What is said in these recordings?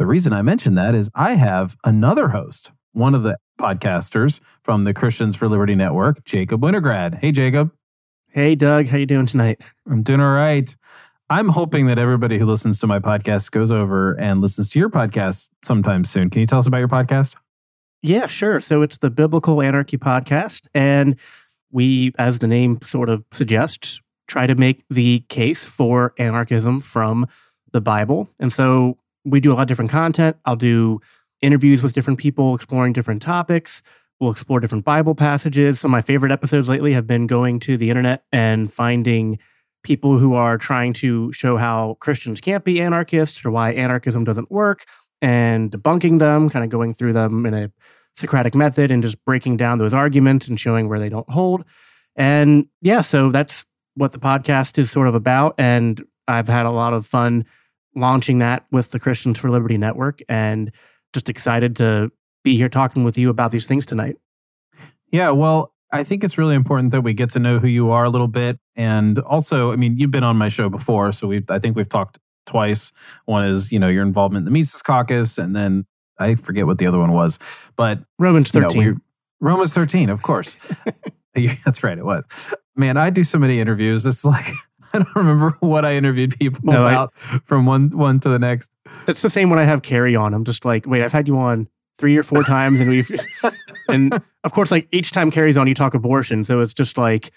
the reason I mention that is I have another host, one of the podcasters from the Christians for Liberty Network, Jacob Winograd. Hey, Jacob. Hey, Doug. How you doing tonight? I'm doing all right. I'm hoping that everybody who listens to my podcast goes over and listens to your podcast sometime soon. Can you tell us about your podcast? Yeah, sure. So it's the Biblical Anarchy Podcast. And we, as the name sort of suggests, try to make the case for anarchism from the Bible. And so we do a lot of different content. I'll do interviews with different people exploring different topics. We'll explore different Bible passages. Some of my favorite episodes lately have been going to the internet and finding people who are trying to show how Christians can't be anarchists or why anarchism doesn't work and debunking them, kind of going through them in a Socratic method and just breaking down those arguments and showing where they don't hold. And yeah, so that's what the podcast is sort of about. And I've had a lot of fun launching that with the Christians for Liberty Network and just excited to be here talking with you about these things tonight. Yeah, well, I think it's really important that we get to know who you are a little bit. And also, I mean, you've been on my show before, so we I think we've talked twice. One is, you know, your involvement in the Mises Caucus, and then I forget what the other one was, but Romans 13. You know, Romans 13, of course. That's right, it was. Man, I do so many interviews. It's like I don't remember what I interviewed people no, about I, from one one to the next. That's the same when I have Carrie on. I'm just like, wait, I've had you on three or four times, and we've and of course, like each time Carrie's on, you talk abortion, so it's just like,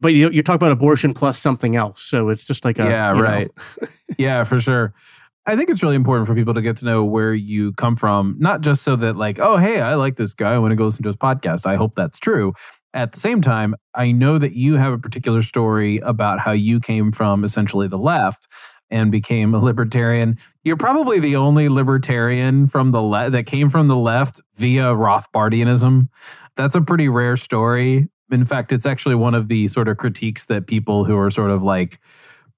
but you you talk about abortion plus something else, so it's just like a yeah, right, yeah, for sure. I think it's really important for people to get to know where you come from, not just so that like, oh, hey, I like this guy, I want to go listen to his podcast. I hope that's true, at the same time, I know that you have a particular story about how you came from essentially the left and became a libertarian. You're probably the only libertarian from the left that came from the left via Rothbardianism. That's a pretty rare story. In fact, it's actually one of the sort of critiques that people who are sort of like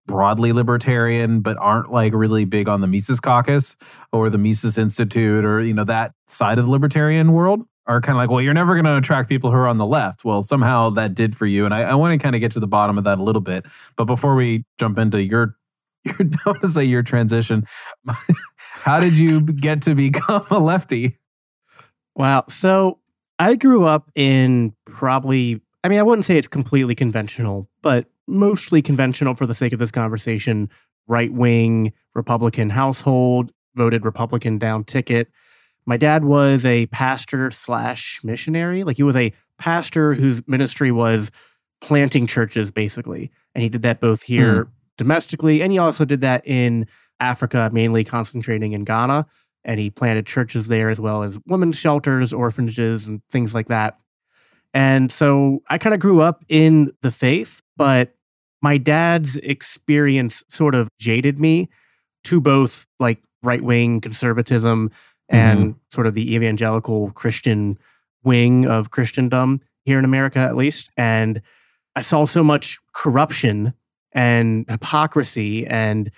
broadly libertarian but aren't like really big on the Mises Caucus or the Mises Institute or you know that side of the libertarian world are kind of like, well, you're never going to attract people who are on the left. Well, somehow that did for you. And I, I want to kind of get to the bottom of that a little bit. But before we jump into your, your I want to say your transition, how did you get to become a lefty? Wow. So I grew up in probably, I mean, I wouldn't say it's completely conventional, but mostly conventional for the sake of this conversation, right wing Republican household, voted Republican down ticket my dad was a pastor slash missionary. Like he was a pastor whose ministry was planting churches, basically. And he did that both here hmm. domestically and he also did that in Africa, mainly concentrating in Ghana. And he planted churches there as well as women's shelters, orphanages, and things like that. And so I kind of grew up in the faith, but my dad's experience sort of jaded me to both like right wing conservatism and mm-hmm. sort of the evangelical Christian wing of Christendom here in America, at least. And I saw so much corruption and hypocrisy. And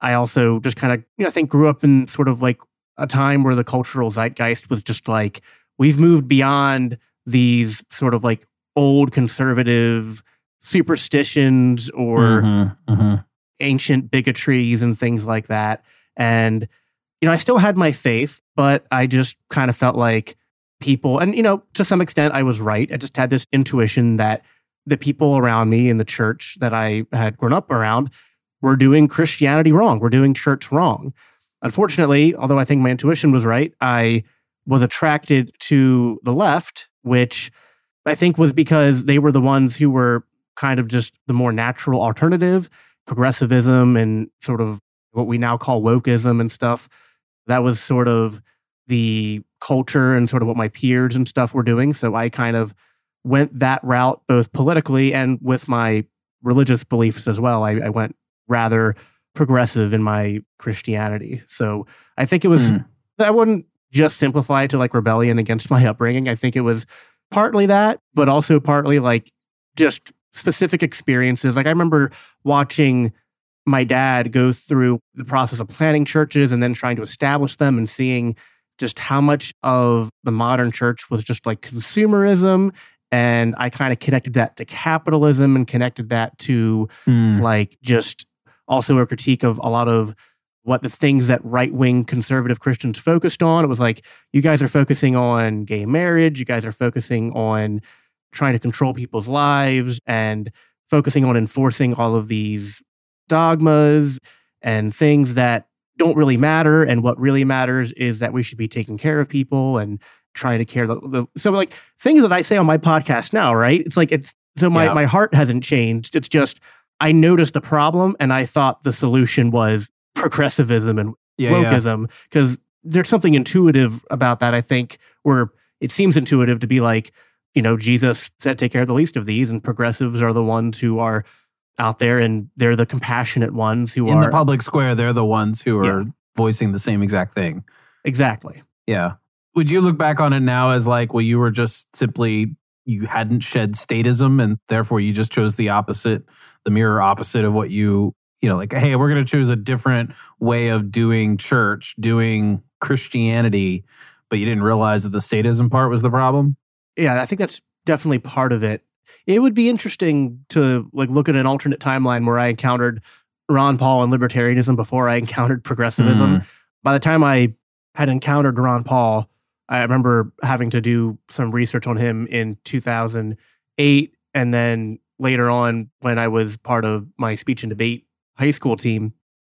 I also just kind of, you know, I think grew up in sort of like a time where the cultural zeitgeist was just like, we've moved beyond these sort of like old conservative superstitions or mm-hmm, mm-hmm. ancient bigotries and things like that. And you know, I still had my faith, but I just kind of felt like people, and, you know, to some extent, I was right. I just had this intuition that the people around me in the church that I had grown up around were doing Christianity wrong, were doing church wrong. Unfortunately, although I think my intuition was right, I was attracted to the left, which I think was because they were the ones who were kind of just the more natural alternative, progressivism and sort of what we now call wokeism and stuff that was sort of the culture and sort of what my peers and stuff were doing. So I kind of went that route both politically and with my religious beliefs as well. I, I went rather progressive in my Christianity. So I think it was, mm. I wouldn't just simplify it to like rebellion against my upbringing. I think it was partly that, but also partly like just specific experiences. Like I remember watching my dad go through the process of planning churches and then trying to establish them and seeing just how much of the modern church was just like consumerism and I kind of connected that to capitalism and connected that to mm. like just also a critique of a lot of what the things that right wing conservative Christians focused on. It was like, you guys are focusing on gay marriage, you guys are focusing on trying to control people's lives and focusing on enforcing all of these dogmas and things that don't really matter. And what really matters is that we should be taking care of people and trying to care. The, the, so like things that I say on my podcast now, right? It's like it's so my yeah. my heart hasn't changed. It's just I noticed a problem and I thought the solution was progressivism and yeah, wokeism because yeah. there's something intuitive about that. I think where it seems intuitive to be like, you know, Jesus said, "Take care of the least of these," and progressives are the ones who are out there and they're the compassionate ones who in are in the public square. They're the ones who are voicing the same exact thing. Exactly. Yeah would you look back on it now as like, well, you were just simply you hadn't shed statism and therefore you just chose the opposite, the mirror opposite of what you, you know, like, hey, we're going to choose a different way of doing church, doing Christianity, but you didn't realize that the statism part was the problem? Yeah, I think that's definitely part of it. It would be interesting to like look at an alternate timeline where I encountered Ron Paul and libertarianism before I encountered progressivism. Mm. By the time I had encountered Ron Paul, I remember having to do some research on him in 2008. And then later on, when I was part of my speech and debate high school team.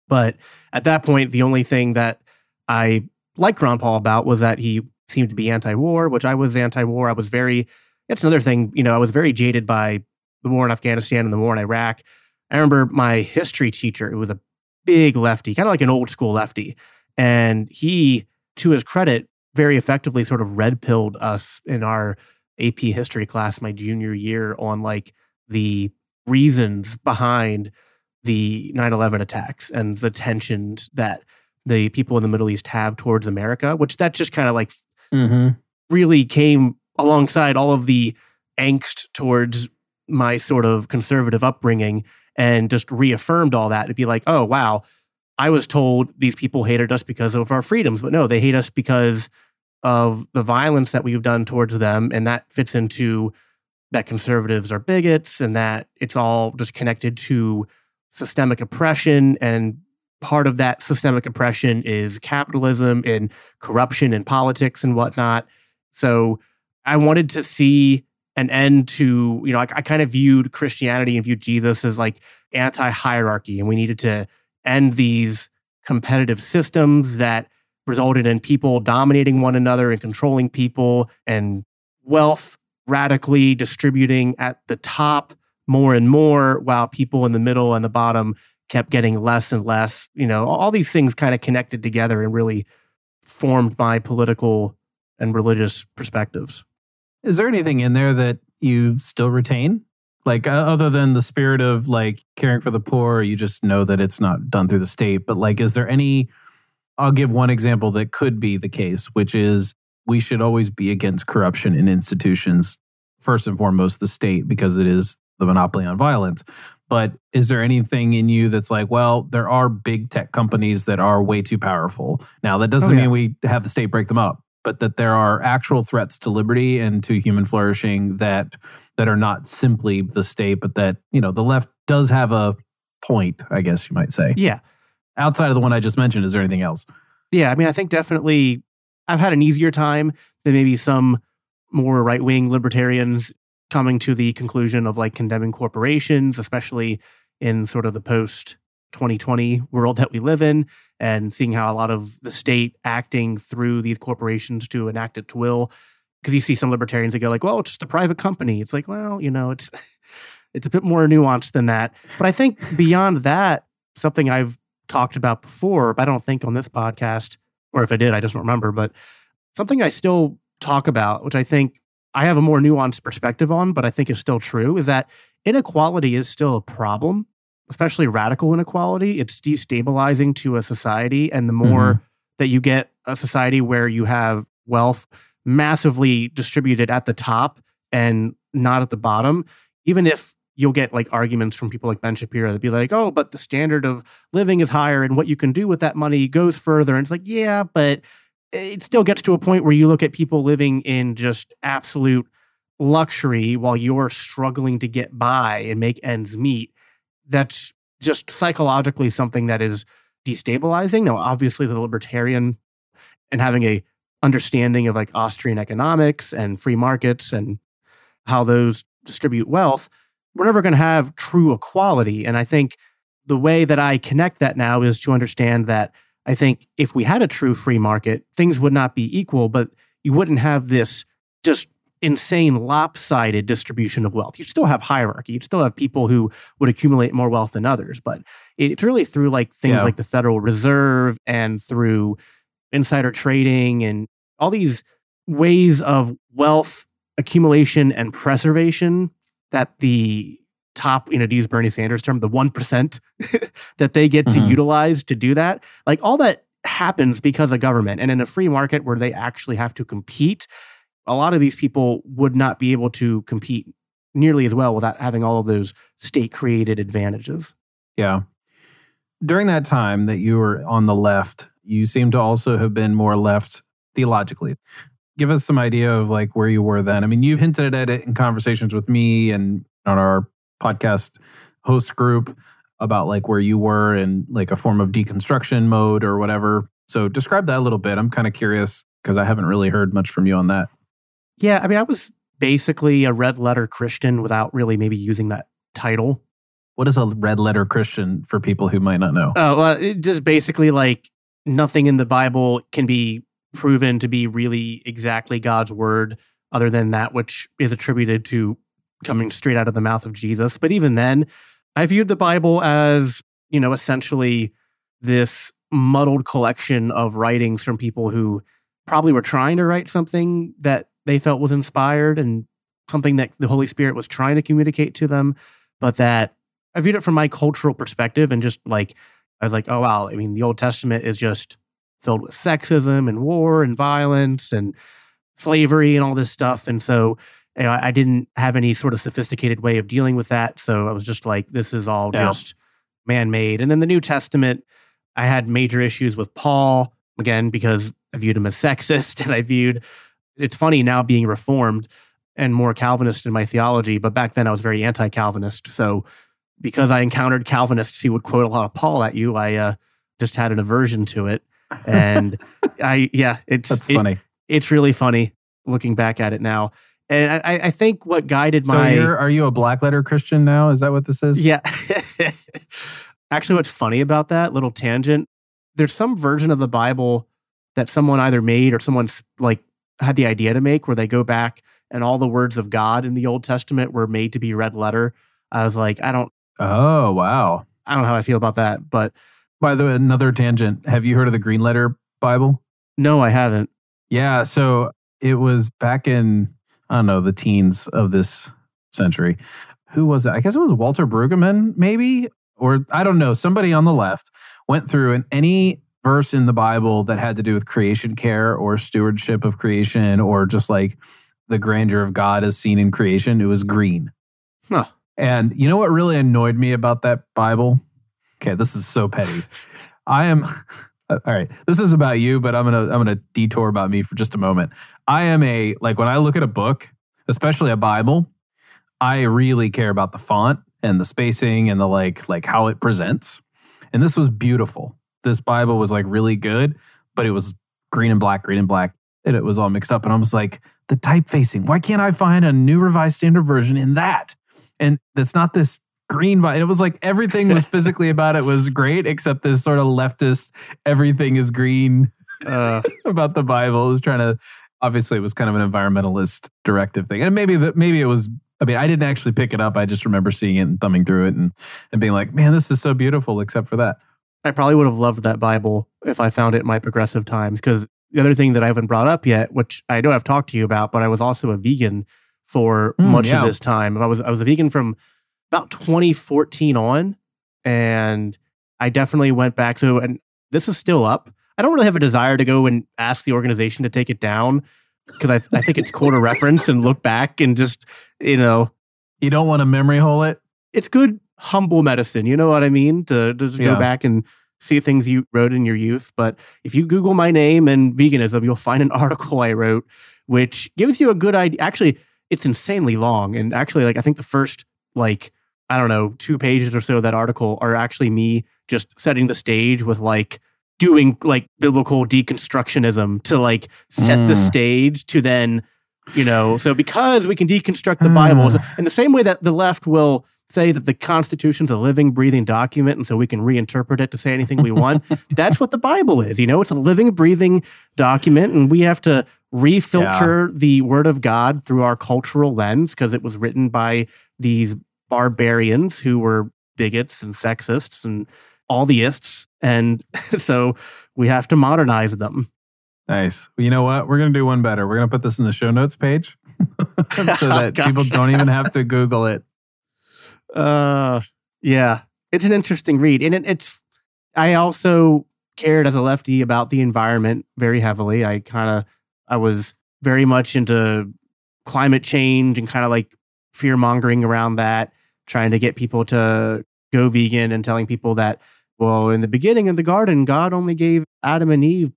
But at that point, the only thing that I liked Ron Paul about was that he seemed to be anti war, which I was anti war. I was very, that's another thing, you know, I was very jaded by the war in Afghanistan and the war in Iraq. I remember my history teacher, it was a big lefty, kind of like an old school lefty. And he, to his credit, very effectively sort of red pilled us in our AP history class my junior year on like the reasons behind the 9/11 attacks and the tensions that the people in the Middle East have towards America, which that just kind of like mm-hmm. really came alongside all of the angst towards my sort of conservative upbringing and just reaffirmed all that to be like, oh wow, I was told these people hated us because of our freedoms, but no, they hate us because of the violence that we've done towards them. And that fits into that conservatives are bigots and that it's all just connected to systemic oppression. And part of that systemic oppression is capitalism and corruption in politics and whatnot. So I wanted to see an end to, you know, I, I kind of viewed Christianity and viewed Jesus as like anti hierarchy. And we needed to end these competitive systems that resulted in people dominating one another and controlling people and wealth radically distributing at the top more and more while people in the middle and the bottom kept getting less and less you know all these things kind of connected together and really formed my political and religious perspectives is there anything in there that you still retain like uh, other than the spirit of like caring for the poor you just know that it's not done through the state but like is there any I'll give one example that could be the case, which is we should always be against corruption in institutions, first and foremost, the state, because it is the monopoly on violence. But is there anything in you that's like, well, there are big tech companies that are way too powerful? Now, that doesn't oh, yeah. mean we have the state break them up, but that there are actual threats to liberty and to human flourishing that that are not simply the state, but that, you know, the left does have a point, I guess you might say. Yeah outside of the one I just mentioned, is there anything else? Yeah, I mean, I think definitely I've had an easier time than maybe some more right wing libertarians coming to the conclusion of like condemning corporations, especially in sort of the post 2020 world that we live in, and seeing how a lot of the state acting through these corporations to enact its will. Because you see some libertarians that go like, "Well, it's just a private company." It's like, well, you know, it's it's a bit more nuanced than that. But I think beyond that, something I've talked about before, but I don't think on this podcast, or if I did, I just don't remember. But something I still talk about, which I think I have a more nuanced perspective on, but I think is still true, is that inequality is still a problem, especially radical inequality. It's destabilizing to a society. And the more mm-hmm. that you get a society where you have wealth massively distributed at the top and not at the bottom, even if you'll get like arguments from people like Ben Shapiro that be like, oh, but the standard of living is higher and what you can do with that money goes further. And it's like, yeah, but it still gets to a point where you look at people living in just absolute luxury while you're struggling to get by and make ends meet. That's just psychologically something that is destabilizing. Now, obviously, the libertarian and having a understanding of like Austrian economics and free markets and how those distribute wealth, we're never going to have true equality. And I think the way that I connect that now is to understand that I think if we had a true free market, things would not be equal, but you wouldn't have this just insane lopsided distribution of wealth. You'd still have hierarchy. You'd still have people who would accumulate more wealth than others, but it's really through like things yeah. like the Federal Reserve and through insider trading and all these ways of wealth accumulation and preservation that the top, you know, to use Bernie Sanders' term, the 1% that they get mm-hmm. to utilize to do that. Like all that happens because of government. And in a free market where they actually have to compete, a lot of these people would not be able to compete nearly as well without having all of those state created advantages. Yeah. During that time that you were on the left, you seem to also have been more left theologically. Give us some idea of like where you were then. I mean, you've hinted at it in conversations with me and on our podcast host group about like where you were in like a form of deconstruction mode or whatever. So describe that a little bit. I'm kind of curious because I haven't really heard much from you on that. Yeah, I mean, I was basically a red letter Christian without really maybe using that title. What is a red letter Christian for people who might not know? Oh, well, it just basically like nothing in the Bible can be proven to be really exactly God's word other than that which is attributed to coming straight out of the mouth of Jesus. But even then, I viewed the Bible as, you know, essentially this muddled collection of writings from people who probably were trying to write something that they felt was inspired and something that the Holy Spirit was trying to communicate to them, but that I viewed it from my cultural perspective and just like, I was like, oh, wow. I mean, the Old Testament is just filled with sexism and war and violence and slavery and all this stuff. And so you know, I didn't have any sort of sophisticated way of dealing with that. So I was just like, this is all yeah. just man made. And then the New Testament, I had major issues with Paul, again, because I viewed him as sexist. And I viewed, it's funny now being reformed and more Calvinist in my theology, but back then I was very anti Calvinist. So because I encountered Calvinists who would quote a lot of Paul at you, I uh, just had an aversion to it. And I, yeah, it's That's funny. It's really funny looking back at it now. And I, I think what guided so my. are you a black letter Christian now? Is that what this is? Yeah. Actually, what's funny about that little tangent, there's some version of the Bible that someone either made or someone's like had the idea to make where they go back and all the words of God in the Old Testament were made to be red letter. I was like, I don't. Oh, wow. I don't know how I feel about that. But by the way, another tangent. Have you heard of the Green Letter Bible? No, I haven't. Yeah. So it was back in I don't know, the teens of this century. Who was it? I guess it was Walter Brueggemann, maybe, or I don't know. Somebody on the left went through and any verse in the Bible that had to do with creation care or stewardship of creation or just like the grandeur of God as seen in creation, it was green. Huh. And you know what really annoyed me about that Bible? Okay, this is so petty. I am all right. This is about you, but I'm gonna I'm gonna detour about me for just a moment. I am a like when I look at a book, especially a Bible, I really care about the font and the spacing and the like like how it presents. And this was beautiful. This Bible was like really good, but it was green and black, green and black, and it was all mixed up. And I was like, the typefacing. Why can't I find a new revised standard version in that? And it's not this green Bible. it was like everything was physically about it was great except this sort of leftist everything is green uh, about the bible it was trying to obviously it was kind of an environmentalist directive thing and maybe that maybe it was i mean i didn't actually pick it up i just remember seeing it and thumbing through it and, and being like man this is so beautiful except for that i probably would have loved that bible if i found it in my progressive times because the other thing that i haven't brought up yet which i know i've talked to you about but i was also a vegan for mm, much yeah. of this time i was i was a vegan from about 2014 on and i definitely went back to and this is still up I don't really have a desire to go and ask the organization to take it down because I, I think it's cool to reference and look back and just, you know, You don't want to memory hole it. it's good humble medicine. You know what I mean? To, to just Yeah. go back and see things you wrote in your youth. But if you Google my name and veganism, you'll find an article I wrote, which gives you a good idea. Actually, it's insanely long. And actually, like, I think the first, like, I don't know, two pages or so of that article are actually me just setting the stage with like doing like biblical deconstructionism to like set the Mm. stage to then, you know, so because we can deconstruct the Bible in the same way that the left will say that the Constitution's a living, breathing document, and so we can reinterpret it to say anything we want. That's what the Bible is. You know, it's a living, breathing document, and we have to refilter the Word of God through our cultural lens because it was written by these barbarians who were bigots and sexists and all the ists, and so we have to modernize them. Nice. Well, you know what? We're going to do one better. We're going to put this in the show notes page so oh, that Gosh. people don't even have to Google it. Uh, yeah, it's an interesting read, and it, it's. I also cared as a lefty about the environment very heavily. I kind of, I was very much into climate change and kind of like fear mongering around that, trying to get people to go vegan and telling people that, well, in the beginning of the garden, God only gave Adam and Eve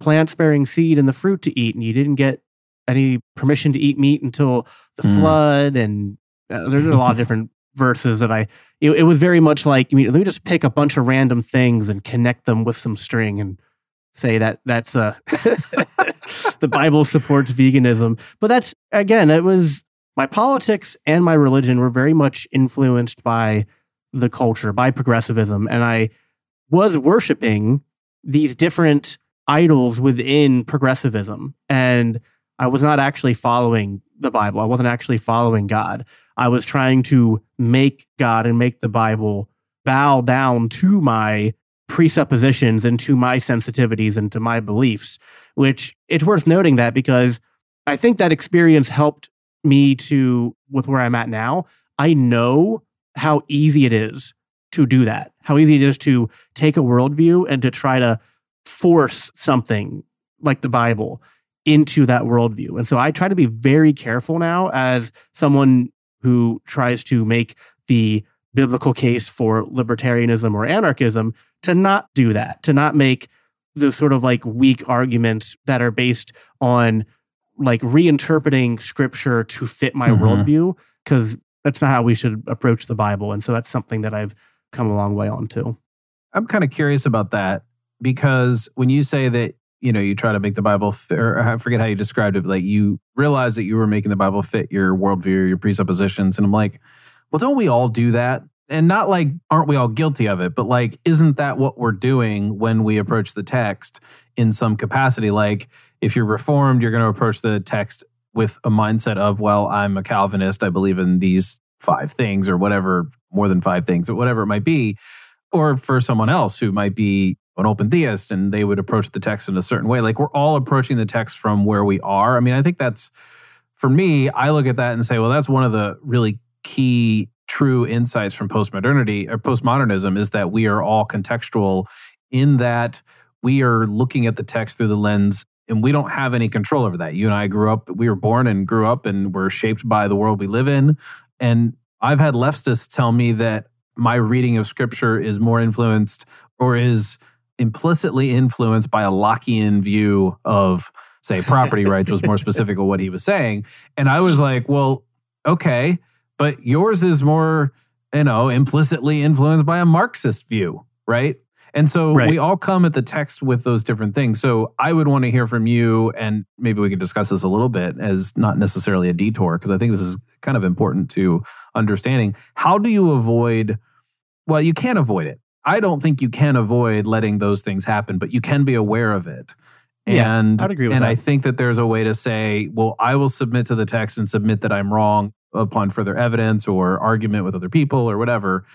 plants bearing seed and the fruit to eat, and you didn't get any permission to eat meat until the Mm. flood. And uh, there's a lot of different verses that I. It, it was very much like I mean, let me just pick a bunch of random things and connect them with some string and say that that's uh the Bible supports veganism. But that's again, it was my politics and my religion were very much influenced by the culture, by progressivism, and I was worshiping these different idols within progressivism and I was not actually following the Bible. I wasn't actually following God. I was trying to make God and make the Bible bow down to my presuppositions and to my sensitivities and to my beliefs, which it's worth noting that because I think that experience helped me to, with where I'm at now, I know how easy it is to do that, how easy it is to take a worldview and to try to force something like the Bible into that worldview. And so I try to be very careful now as someone who tries to make the biblical case for libertarianism or anarchism to not do that, to not make the sort of like weak arguments that are based on like reinterpreting scripture to fit my Mhm. worldview, because that's not how we should approach the Bible. And so that's something that I've come a long way on to. I'm kind of curious about that because when you say that, you know, you try to make the Bible fit, or uh, I forget how you described it, but like you realize that you were making the Bible fit your worldview, your presuppositions. And I'm like, well, don't we all do that? And not like, aren't we all guilty of it? But like, isn't that what we're doing when we approach the text in some capacity? Like, if you're reformed, you're going to approach the text with a mindset of, well, I'm a Calvinist. I believe in these five things or whatever, more than five things, or whatever it might be or for someone else who might be an open theist and they would approach the text in a certain way. Like we're all approaching the text from where we are. I mean, I think that's for me, I look at that and say, well, that's one of the really key true insights from postmodernity or postmodernism is that we are all contextual in that we are looking at the text through the lens and we don't have any control over that. You and I grew up, we were born and grew up and were shaped by the world we live in. And I've had leftists tell me that my reading of scripture is more influenced or is implicitly influenced by a Lockean view of, say, property rights, was more specific of what he was saying. And I was like, well, okay, but yours is more, you know, implicitly influenced by a Marxist view, right? And so Right. we all come at the text with those different things. So I would want to hear from you, and maybe we could discuss this a little bit as not necessarily a detour, because I think this is kind of important to understanding. How do you avoid? Well, you can't avoid it. I don't think you can avoid letting those things happen, but you can be aware of it. Yeah, and I'd agree with and that. I think that there's a way to say, well, I will submit to the text and submit that I'm wrong upon further evidence or argument with other people or whatever.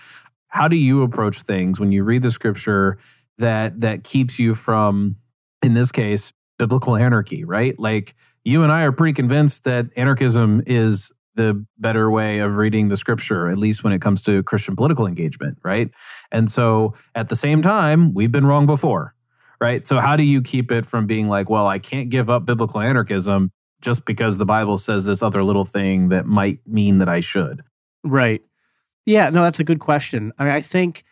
How do you approach things when you read the scripture that that keeps you from, in this case, biblical anarchy, right? Like you and I are pretty convinced that anarchism is the better way of reading the scripture, at least when it comes to Christian political engagement, right? And so at the same time, we've been wrong before, right? So how do you keep it from being like, well, I can't give up biblical anarchism just because the Bible says this other little thing that might mean that I should? Right. Yeah, no, that's a good question. I mean, I think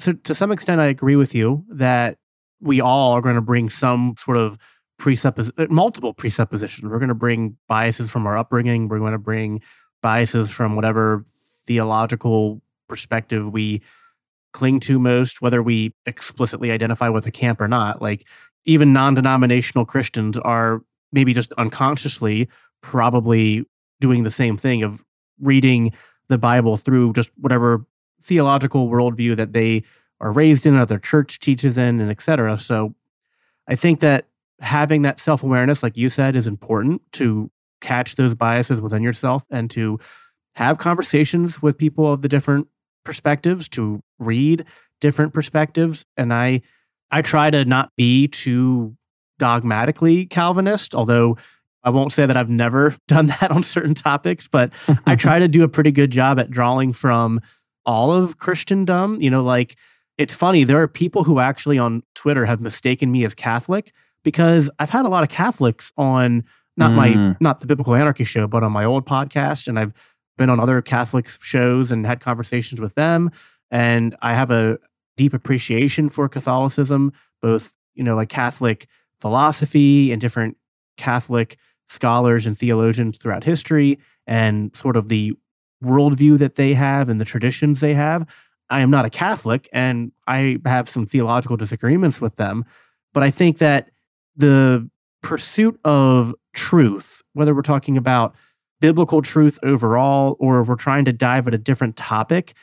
so to some extent I agree with you that we all are going to bring some sort of presuppos uh, multiple presuppositions. We're going to bring biases from our upbringing, we're going to bring biases from whatever theological perspective we cling to most, whether we explicitly identify with a camp or not. Like even non-denominational Christians are maybe just unconsciously probably doing the same thing of reading the Bible through just whatever theological worldview that they are raised in or their church teaches in and etc. So I think that having that self-awareness, like you said, is important to catch those biases within yourself and to have conversations with people of the different perspectives, to read different perspectives. And I I try to not be too dogmatically Calvinist, although I won't say that I've never done that on certain topics, but I try to do a pretty good job at drawing from all of Christendom. You know, like it's funny, there are people who actually on Twitter have mistaken me as Catholic because I've had a lot of Catholics on not mm. my not the biblical anarchy show, but on my old podcast, and I've been on other Catholic shows and had conversations with them. And I have a deep appreciation for Catholicism, both you know like Catholic philosophy and different Catholic scholars and theologians throughout history and sort of the worldview that they have and the traditions they have. I am not a Catholic and I have some theological disagreements with them, but I think that the pursuit of truth, whether we're talking about biblical truth overall or we're trying to dive at a different topic,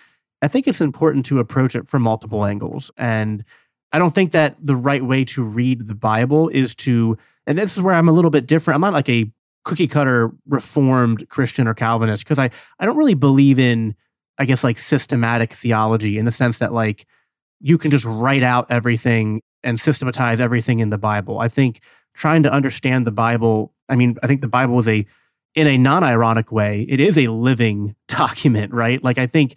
I think it's important to approach it from multiple angles. And I don't think that the right way to read the Bible is to and this is where I'm a little bit different. I'm not like a cookie cutter reformed Christian or Calvinist because I I don't really believe in I guess like systematic theology in the sense that like you can just write out everything and systematize everything in the Bible. I think trying to understand the Bible, I mean, I think the Bible is a in a non-ironic way, it is a living document, right? Like I think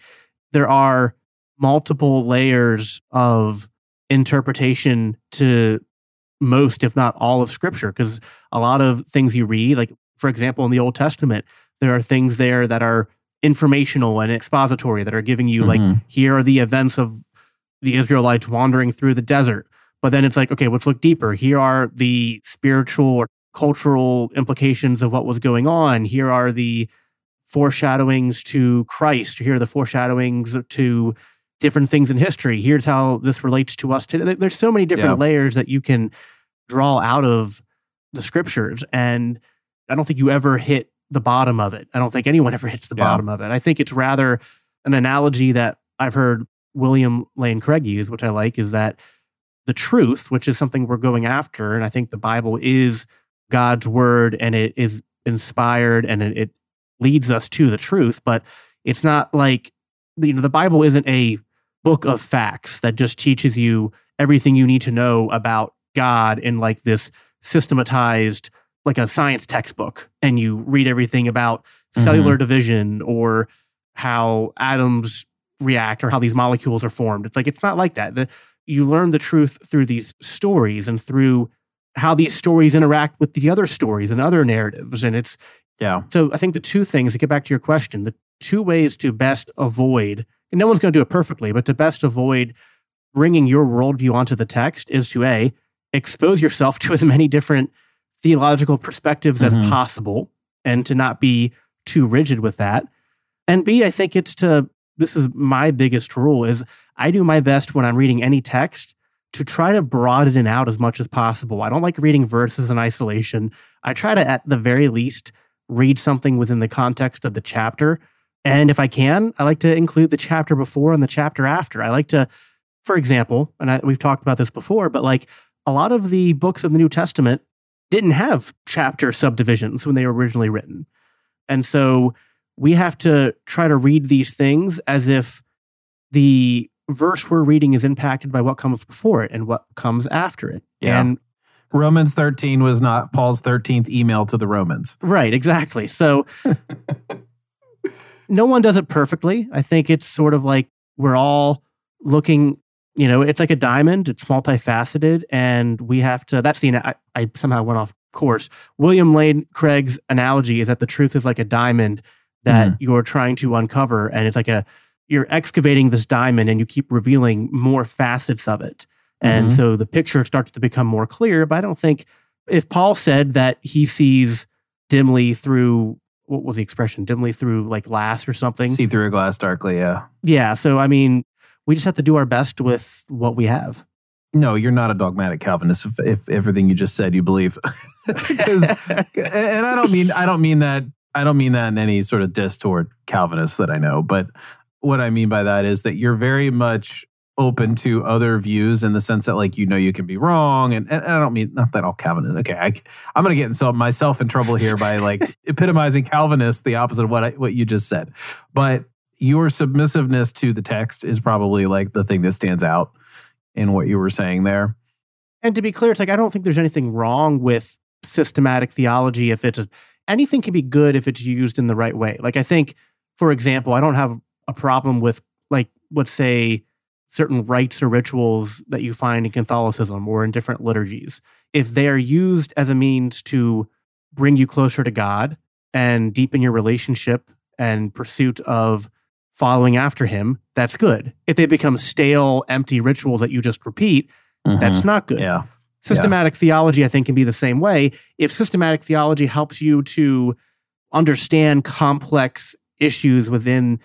there are multiple layers of interpretation to most, if not all, of Scripture. Because a lot of things you read, like for example, in the Old Testament, there are things there that are informational and expository that are giving you mm-hmm. like here are the events of the Israelites wandering through the desert. But then it's like, okay, let's look deeper. Here are the spiritual or cultural implications of what was going on. Here are the foreshadowings to Christ. Here are the foreshadowings to different things in history. Here's how this relates to us today. There's so many different yeah. layers that you can draw out of the scriptures. And I don't think you ever hit the bottom of it. I don't think anyone ever hits the yeah. bottom of it. I think it's rather an analogy that I've heard William Lane Craig use, which I like, is that the truth, which is something we're going after, and I think the Bible is God's word and it is inspired and it, it leads us to the truth, but it's not like you know the Bible isn't a book of facts that just teaches you everything you need to know about God in like this systematized, like a science textbook. And you read everything about mm-hmm. cellular division or how atoms react or how these molecules are formed. It's like, it's not like that. The, you learn the truth through these stories and through how these stories interact with the other stories and other narratives. And it's, yeah. So I think the two things to get back to your question, the two ways to best avoid and no one's going to do it perfectly, but to best avoid bringing your worldview onto the text is to A, expose yourself to as many different theological perspectives mm-hmm. as possible and to not be too rigid with that. And B, I think it's to, this is my biggest rule is I do my best when I'm reading any text to try to broaden it out as much as possible. I don't like reading verses in isolation. I try to, at the very least, read something within the context of the chapter and if I can, I like to include the chapter before and the chapter after. I like to, for example, and I, we've talked about this before, but like a lot of the books of the New Testament didn't have chapter subdivisions when they were originally written. And so we have to try to read these things as if the verse we're reading is impacted by what comes before it and what comes after it. Yeah. And Romans 13 was not Paul's 13th email to the Romans. Right, exactly. So no one does it perfectly. I think it's sort of like we're all looking you know, it's like a diamond. It's multifaceted, and we have to. That's the. I, I somehow went off course. William Lane Craig's analogy is that the truth is like a diamond that Mhm. you're trying to uncover, and it's like a you're excavating this diamond, and you keep revealing more facets of it, and Mhm. so the picture starts to become more clear. But I don't think if Paul said that he sees dimly through what was the expression dimly through like glass or something See through a glass darkly. Yeah. yeah so i mean we just have to do our best with what we have No, you're not a dogmatic Calvinist. If, if everything you just said you believe, and I don't mean I don't mean that I don't mean that in any sort of diss toward Calvinists that I know. But what I mean by that is that you're very much open to other views in the sense that like you know you can be wrong, and, and I don't mean not that all Calvinists. Okay, I, I'm going to get myself myself in trouble here by like epitomizing Calvinist, the opposite of what I, what you just said. But your submissiveness to the text is probably like the thing that stands out in what you were saying there. and to be clear it's like i don't think there's anything wrong with systematic theology if it's a, anything can be good if it's used in the right way like i think for example i don't have a problem with like let's say certain rites or rituals that you find in catholicism or in different liturgies if they're used as a means to bring you closer to god and deepen your relationship and pursuit of following after him that's good if they become stale empty rituals that you just repeat that's not good. Mm-hmm. yeah. Systematic theology, I think, can be the same way. If systematic theology helps you to understand complex issues within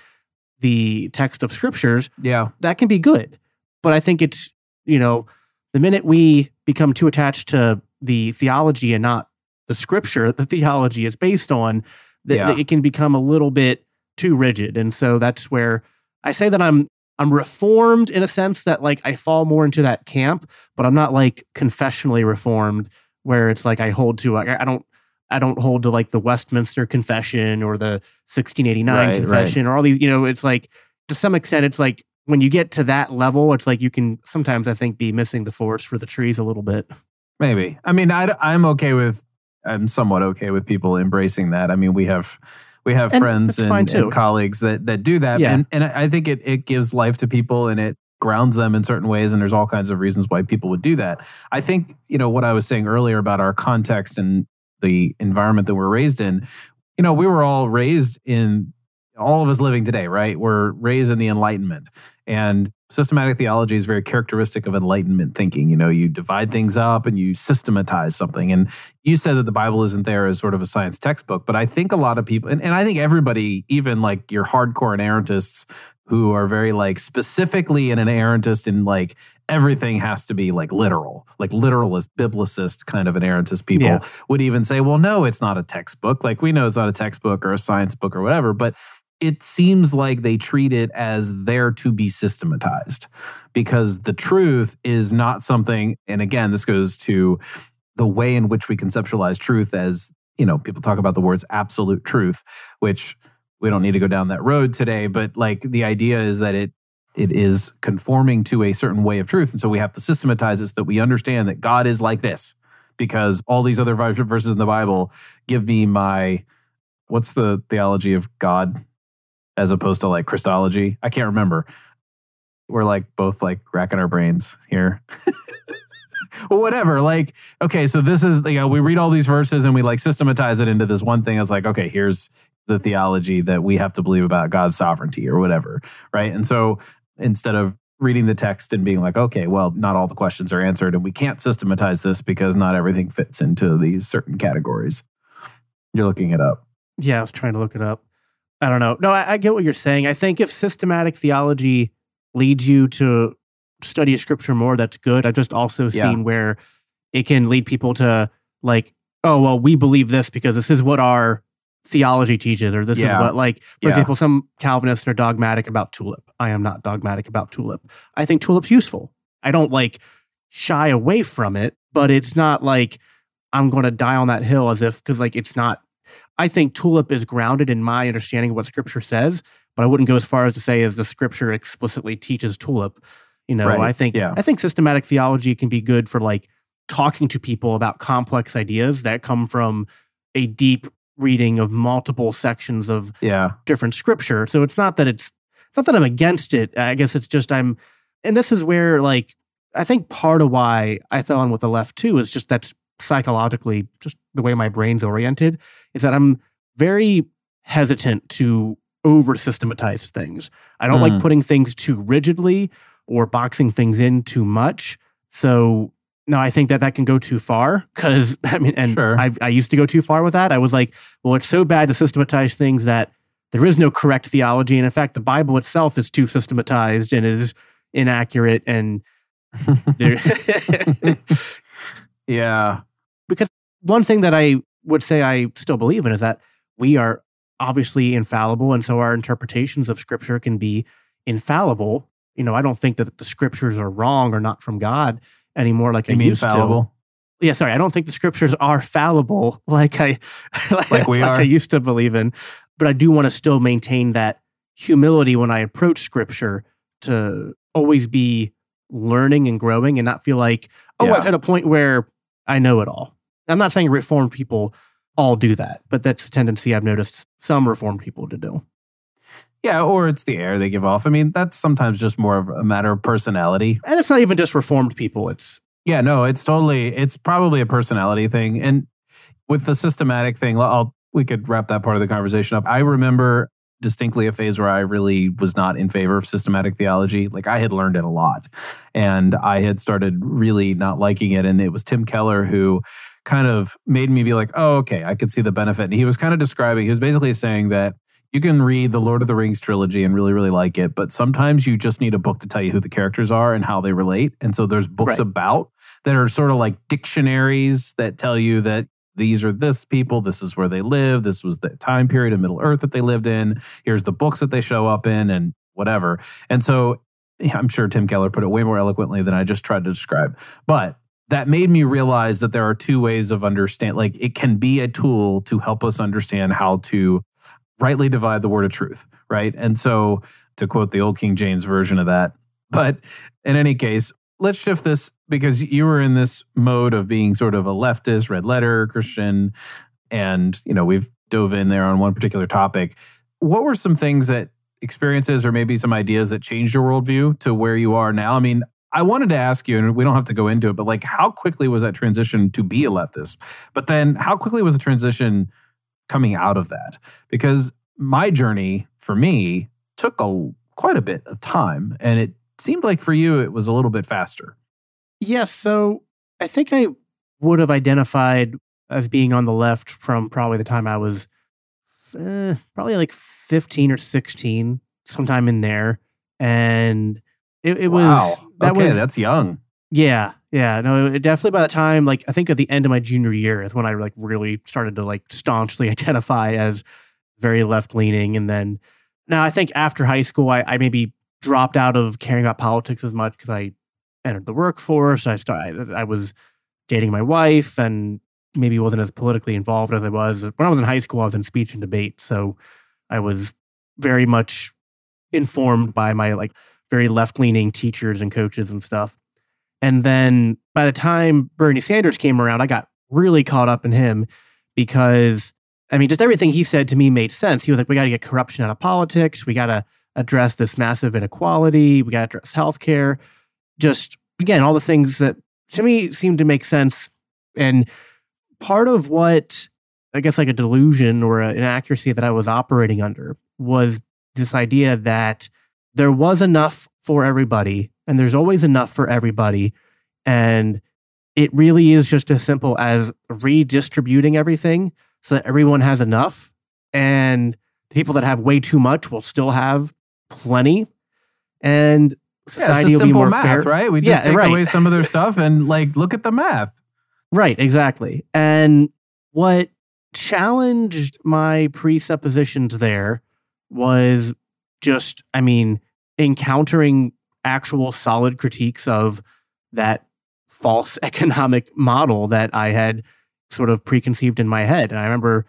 the text of scriptures, Yeah. that can be good. But I think it's, you know, the minute we become too attached to the theology and not the scripture the theology is based on, that Yeah. it can become a little bit too rigid. And so that's where I say that I'm I'm reformed in a sense that like I fall more into that camp, but I'm not like confessionally reformed where it's like I hold to like I don't I don't hold to like the Westminster Confession or the 1689 Right, right. Confession or all these, you know, it's like to some extent it's like when you get to that level, it's like you can sometimes I think be missing the forest for the trees a little bit. Maybe. I mean, I, I'm okay with, I'm somewhat okay with people embracing that. I mean, we have, we have And friends and, and colleagues that, that do that. Yeah. And, and I think it, it gives life to people and it grounds them in certain ways. And there's all kinds of reasons why people would do that. I think, you know, what I was saying earlier about our context and the environment that we're raised in, you know, we were all raised in all of us living today, right? We're raised in the Enlightenment. And systematic theology is very characteristic of Enlightenment thinking. You know, you divide things up and you systematize something. And you said that the Bible isn't there as sort of a science textbook, but I think a lot of people, and, and I think everybody, even like your hardcore inerrantists who are very like specifically an inerrantist and like everything has to be like literal, like literalist, biblicist kind of inerrantist people Yeah. would even say, well, no, it's not a textbook. Like we know it's not a textbook or a science book or whatever, but it seems like they treat it as there to be systematized because the truth is not something. And again, this goes to the way in which we conceptualize truth as, you know, people talk about the words absolute truth, which we don't need to go down that road today, but like the idea is that it it is conforming to a certain way of truth. And so we have to systematize it so that we understand that God is like this because all these other verses in the Bible give me my what's the theology of God as opposed to like Christology? I can't remember. We're like both like racking our brains here. well, whatever. Like, okay, so this is, you know, we read all these verses and we like systematize it into this one thing. It's like, okay, here's the theology that we have to believe about God's sovereignty or whatever. Right. And so instead of reading the text and being like, okay, well, not all the questions are answered and we can't systematize this because not everything fits into these certain categories. You're looking it up. Yeah, I was trying to look it up. I don't know. No, I, I get what you're saying. I think if systematic theology leads you to study scripture more, that's good. I've just also Yeah. seen where it can lead people to like, oh, well, we believe this because this is what our theology teaches, or this Yeah. is what, like, for Yeah. example, some Calvinists are dogmatic about tulip. I am not dogmatic about tulip. I think tulip's useful. I don't like shy away from it, but it's not like I'm going to die on that hill as if, because like it's not I think tulip is grounded in my understanding of what scripture says, but I wouldn't go as far as to say as the scripture explicitly teaches tulip. You know, Right. I think Yeah. I think systematic theology can be good for like talking to people about complex ideas that come from a deep reading of multiple sections of Yeah. different scripture. So it's not that it's not that I'm against it. I guess it's just I'm and this is where like I think part of why I fell in with the left too is just that's psychologically just the way my brain's oriented is that I'm very hesitant to over systematize things. I don't Mm. like putting things too rigidly or boxing things in too much. So no, I think that that can go too far because I mean, and Sure. I I used to go too far with that. I was like, well, it's so bad to systematize things that there is no correct theology, and in fact, the Bible itself is too systematized and is inaccurate and there. yeah. One thing that I would say I still believe in is that we are obviously infallible, and so our interpretations of Scripture can be infallible. You know, I don't think that the Scriptures are wrong or not from God anymore, like You I mean used fallible? to. Yeah, sorry, I don't think the Scriptures are fallible, like I Like we are. I used to believe in. But I do want to still maintain that humility when I approach Scripture to always be learning and growing and not feel like, oh, Yeah. I've hit a point where I know it all. I'm not saying reformed people all do that, but that's a tendency I've noticed some reformed people to do. Yeah, or it's the air they give off. I mean, that's sometimes just more of a matter of personality. And it's not even just reformed people. It's Yeah, no, it's totally it's probably a personality thing. And with the systematic thing, I'll we could wrap that part of the conversation up. I remember distinctly a phase where I really was not in favor of systematic theology. Like I had learned it a lot and I had started really not liking it and it was Tim Keller who kind of made me be like, "Oh, okay, I could see the benefit." And he was kind of describing, he was basically saying that you can read the Lord of the Rings trilogy and really, really like it, but sometimes you just need a book to tell you who the characters are and how they relate. And so there's books Right. about that are sort of like dictionaries that tell you that these are this people, this is where they live, this was the time period of Middle Earth that they lived in, here's the books that they show up in, and whatever. And so I'm sure Tim Keller put it way more eloquently than I just tried to describe. But that made me realize that there are two ways of understand like it can be a tool to help us understand how to rightly divide the word of truth right? And so to quote the old king james version of that but in any case let's shift this because you were in this mode of being sort of a leftist red letter christian and you know we've dove in there on one particular topic. What were some things that experiences or maybe some ideas that changed your worldview to where you are now? I mean I wanted to ask you, and we don't have to go into it, but like, how quickly was that transition to be a leftist? But then, how quickly was the transition coming out of that? Because my journey for me took a quite a bit of time, and it seemed like for you it was a little bit faster. Yes. So I think I would have identified as being on the left from probably the time I was eh, probably like 15 or 16, sometime in there. And it, it was, that okay, was, that's young. yeah, yeah. No, it definitely by the time, like, I think at the end of my junior year is when I like really started to like staunchly identify as very left leaning. And then now I think after high school, I, I maybe dropped out of caring about politics as much because I entered the workforce. I started, I was dating my wife and maybe wasn't as politically involved as I was when I was in high school. I was in speech and debate, so I was very much informed by my like very left leaning teachers and coaches and stuff. And then by the time Bernie Sanders came around, I got really caught up in him because I mean, just everything he said to me made sense. He was like, we got to get corruption out of politics. We got to address this massive inequality. We got to address healthcare. Just again, all the things that to me seemed to make sense. And part of what I guess like a delusion or an accuracy that I was operating under was this idea that there was enough for everybody and there's always enough for everybody. And it really is just as simple as redistributing everything so that everyone has enough. And the people that have way too much will still have plenty. And society yeah, it's will be more math, fair. right? We Yeah, just take right. away some of their stuff and like look at the math. Right, exactly. And what challenged my presuppositions there was just, I mean, encountering actual solid critiques of that false economic model that I had sort of preconceived in my head. And I remember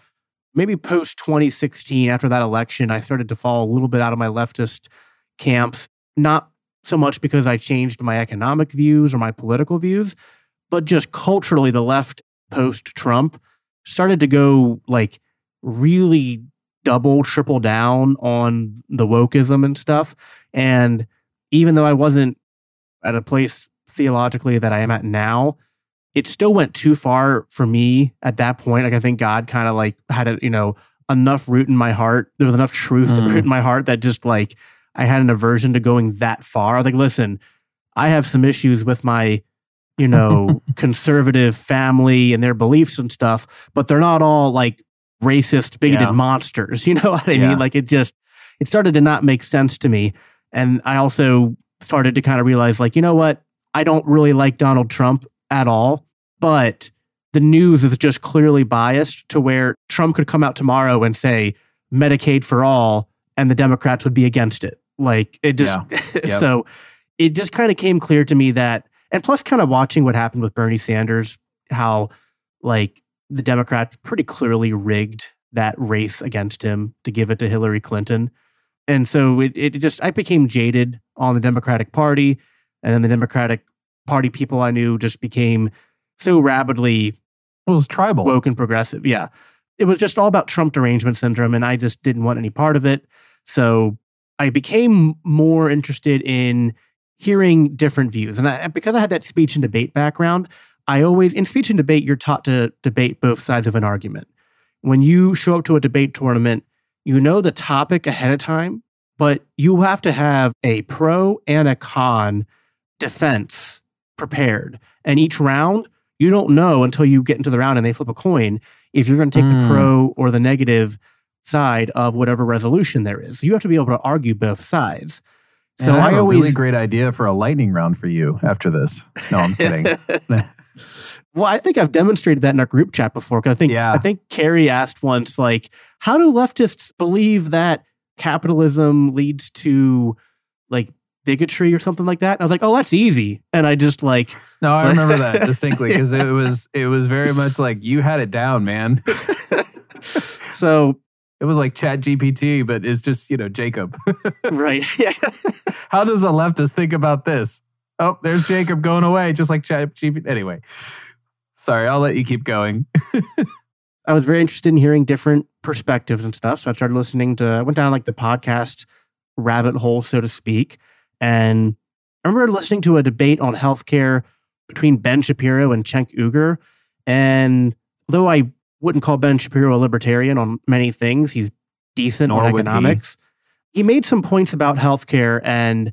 maybe post 2016, after that election, I started to fall a little bit out of my leftist camps, not so much because I changed my economic views or my political views, but just culturally, the left post Trump started to go like really double, triple down on the wokeism and stuff. And even though I wasn't at a place theologically that I am at now, it still went too far for me at that point. Like I think God kind of like had a, you know, enough root in my heart. There was enough truth Mm. root in my heart that just like I had an aversion to going that far. I was like, listen, I have some issues with my, you know, conservative family and their beliefs and stuff, but they're not all like racist, bigoted Yeah. monsters. You know what I Yeah. mean? Like it just it started to not make sense to me. And I also started to kind of realize, like, you know what? I don't really like Donald Trump at all, but the news is just clearly biased to where Trump could come out tomorrow and say Medicaid for all, and the Democrats would be against it. Like it just Yep. so it just kind of came clear to me that, and plus, kind of watching what happened with Bernie Sanders, how like the Democrats pretty clearly rigged that race against him to give it to Hillary Clinton. And so it, it just, I became jaded on the Democratic Party. And then the Democratic Party people I knew just became so rapidly It was tribal. woke and progressive. Yeah. It was just all about Trump derangement syndrome, and I just didn't want any part of it. So I became more interested in hearing different views. And I, because I had that speech and debate background, I always, in speech and debate, you're taught to debate both sides of an argument. When you show up to a debate tournament, you know the topic ahead of time, but you have to have a pro and a con defense prepared. And each round, you don't know until you get into the round and they flip a coin if you're going to take Mm. the pro or the negative side of whatever resolution there is. You have to be able to argue both sides. So And I, I, always a really great idea for a lightning round for you after this. No, I'm kidding. well, I think I've demonstrated that in our group chat before. Because I think Yeah. I think Kerry asked once, like, how do leftists believe that capitalism leads to like bigotry or something like that? And I was like, oh, that's easy. And I just like, No, I remember that distinctly because it was it was very much like you had it down, man. so It was like Chat GPT, but it's just you know Jacob. right, yeah. How does a leftist think about this? Oh, there's Jacob going away, just like Chat GPT. Anyway, sorry, I'll let you keep going. I was very interested in hearing different perspectives and stuff. So I started listening to, I went down like the podcast rabbit hole, so to speak. And I remember listening to a debate on healthcare between Ben Shapiro and Cenk Uygur. And though I wouldn't call Ben Shapiro a libertarian on many things, he's decent Nor on would he. economics. He. made some points about healthcare and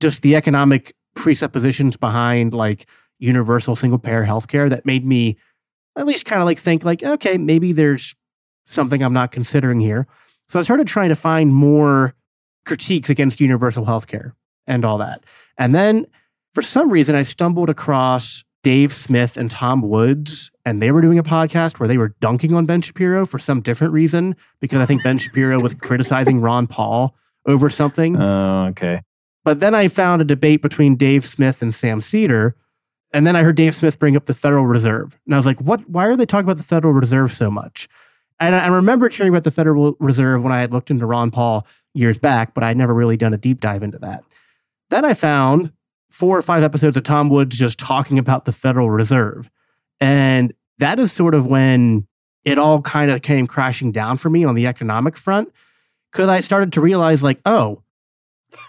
just the economic presuppositions behind like universal single payer healthcare that made me at least kind of like think like okay maybe there's something i'm not considering here. So i started trying to find more critiques against universal healthcare and all that. And then for some reason i stumbled across dave smith and tom woods and they were doing a podcast where they were dunking on ben shapiro for some different reason because i think ben shapiro was criticizing ron paul over something. Oh, okay. But then I found a debate between Dave Smith and Sam Seder. And then I heard Dave Smith bring up the Federal Reserve. And I was like, what? Why are they talking about the Federal Reserve so much? And I remember hearing about the Federal Reserve when I had looked into Ron Paul years back, but I'd never really done a deep dive into that. Then I found four or five episodes of Tom Woods just talking about the Federal Reserve. And that is sort of when it all kind of came crashing down for me on the economic front. Because I started to realize, like, oh,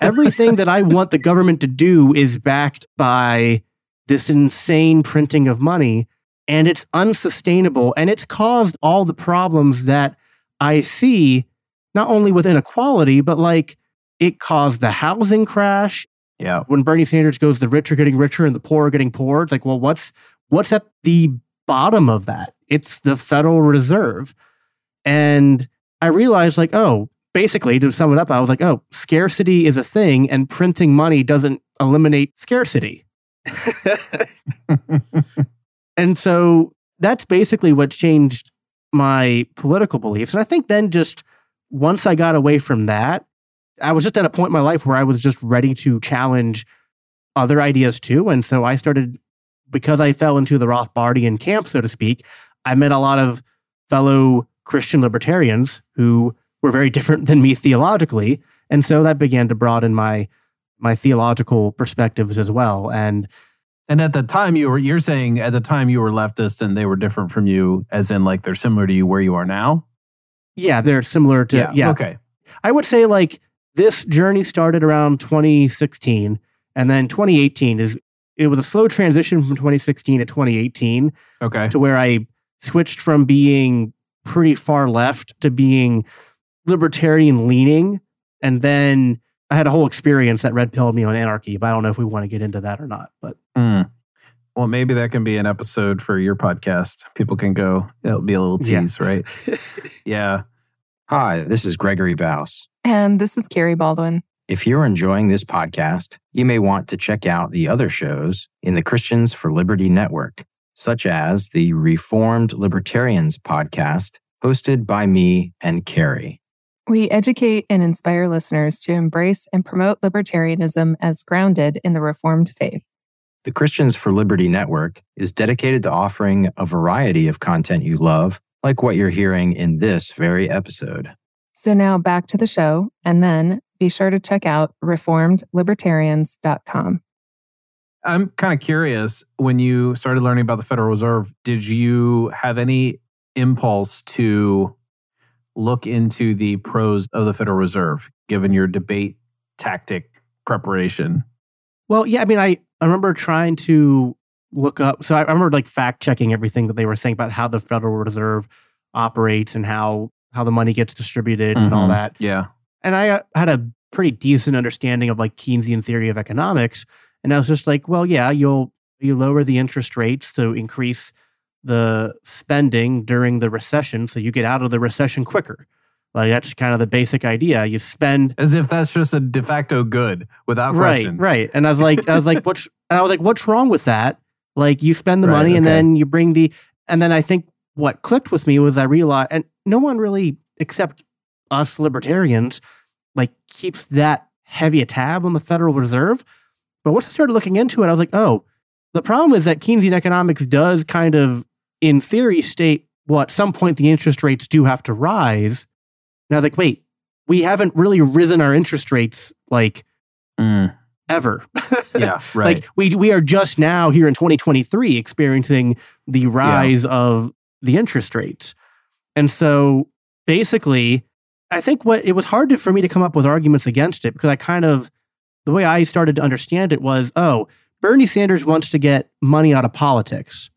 everything that I want the government to do is backed by this insane printing of money and it's unsustainable and it's caused all the problems that I see not only with inequality but like it caused the housing crash. Yeah. when Bernie Sanders goes the rich are getting richer and the poor are getting poorer it's like well what's what's at the bottom of that? It's the Federal Reserve. And I realized like oh basically to sum it up I was like oh scarcity is a thing and printing money doesn't eliminate scarcity and so that's basically what changed my political beliefs. And I think then just once I got away from that, I was just at a point in my life where I was just ready to challenge other ideas too. And so I started, because I fell into the Rothbardian camp, so to speak, I met a lot of fellow Christian libertarians who were very different than me theologically. And so that began to broaden my my theological perspectives as well. And And at the time you were you're saying at the time you were leftist and they were different from you, as in like they're similar to you where you are now. yeah, they're similar to yeah. Okay. I would say like this journey started around 2016 And then 2018 is it was a slow transition from 2016 to 2018 Okay. to where I switched from being pretty far left to being libertarian leaning. And then I had a whole experience that red pilled me on anarchy, but I don't know if we want to get into that or not. But Hmm. Well, maybe that can be an episode for your podcast. People can go. It'll be a little Yeah. tease, right? Yeah. Hi, this is Gregory Baus. And this is Kerry Baldwin. If you're enjoying this podcast, you may want to check out the other shows in the Christians for Liberty Network, such as the Reformed Libertarians podcast, hosted by me and Kerry. We educate and inspire listeners to embrace and promote libertarianism as grounded in the Reformed faith. The Christians for Liberty Network is dedicated to offering a variety of content you love, like what you're hearing in this very episode. So now back to the show, and then be sure to check out reformedlibertarians.com. I'm kind of curious when you started learning about the Federal Reserve, did you have any impulse to look into the pros of the Federal Reserve given your debate tactic preparation? Well, yeah, I mean, I, I remember trying to look up. So I, I remember like fact checking everything that they were saying about how the Federal Reserve operates and how how the money gets distributed and all Mhm. that. Yeah. And I uh, had a pretty decent understanding of like Keynesian theory of economics. And I was just like, well, yeah, you'll you lower the interest rates to increase the spending during the recession, so you get out of the recession quicker. Like that's kind of the basic idea. You spend As if that's just a de facto good without right, question. right. And I was like, I was like, what's? And I was like, what's wrong with that? Like, you spend the Right, money and then you bring the, and then I think what clicked with me was I realized, and no one really, except us libertarians, like keeps that heavy a tab on the Federal Reserve. But once I started looking into it, I was like, oh, the problem is that Keynesian economics does kind of, in theory, state well, at some point the interest rates do have to rise. Now, like, wait, we haven't really risen our interest rates like Mm, ever. yeah. Right. like we we are just now here in 2023 experiencing the rise of the interest rates. And so basically, I think what it was hard to, for me to come up with arguments against it because I kind of the way I started to understand it was, oh, Bernie Sanders wants to get money out of politics.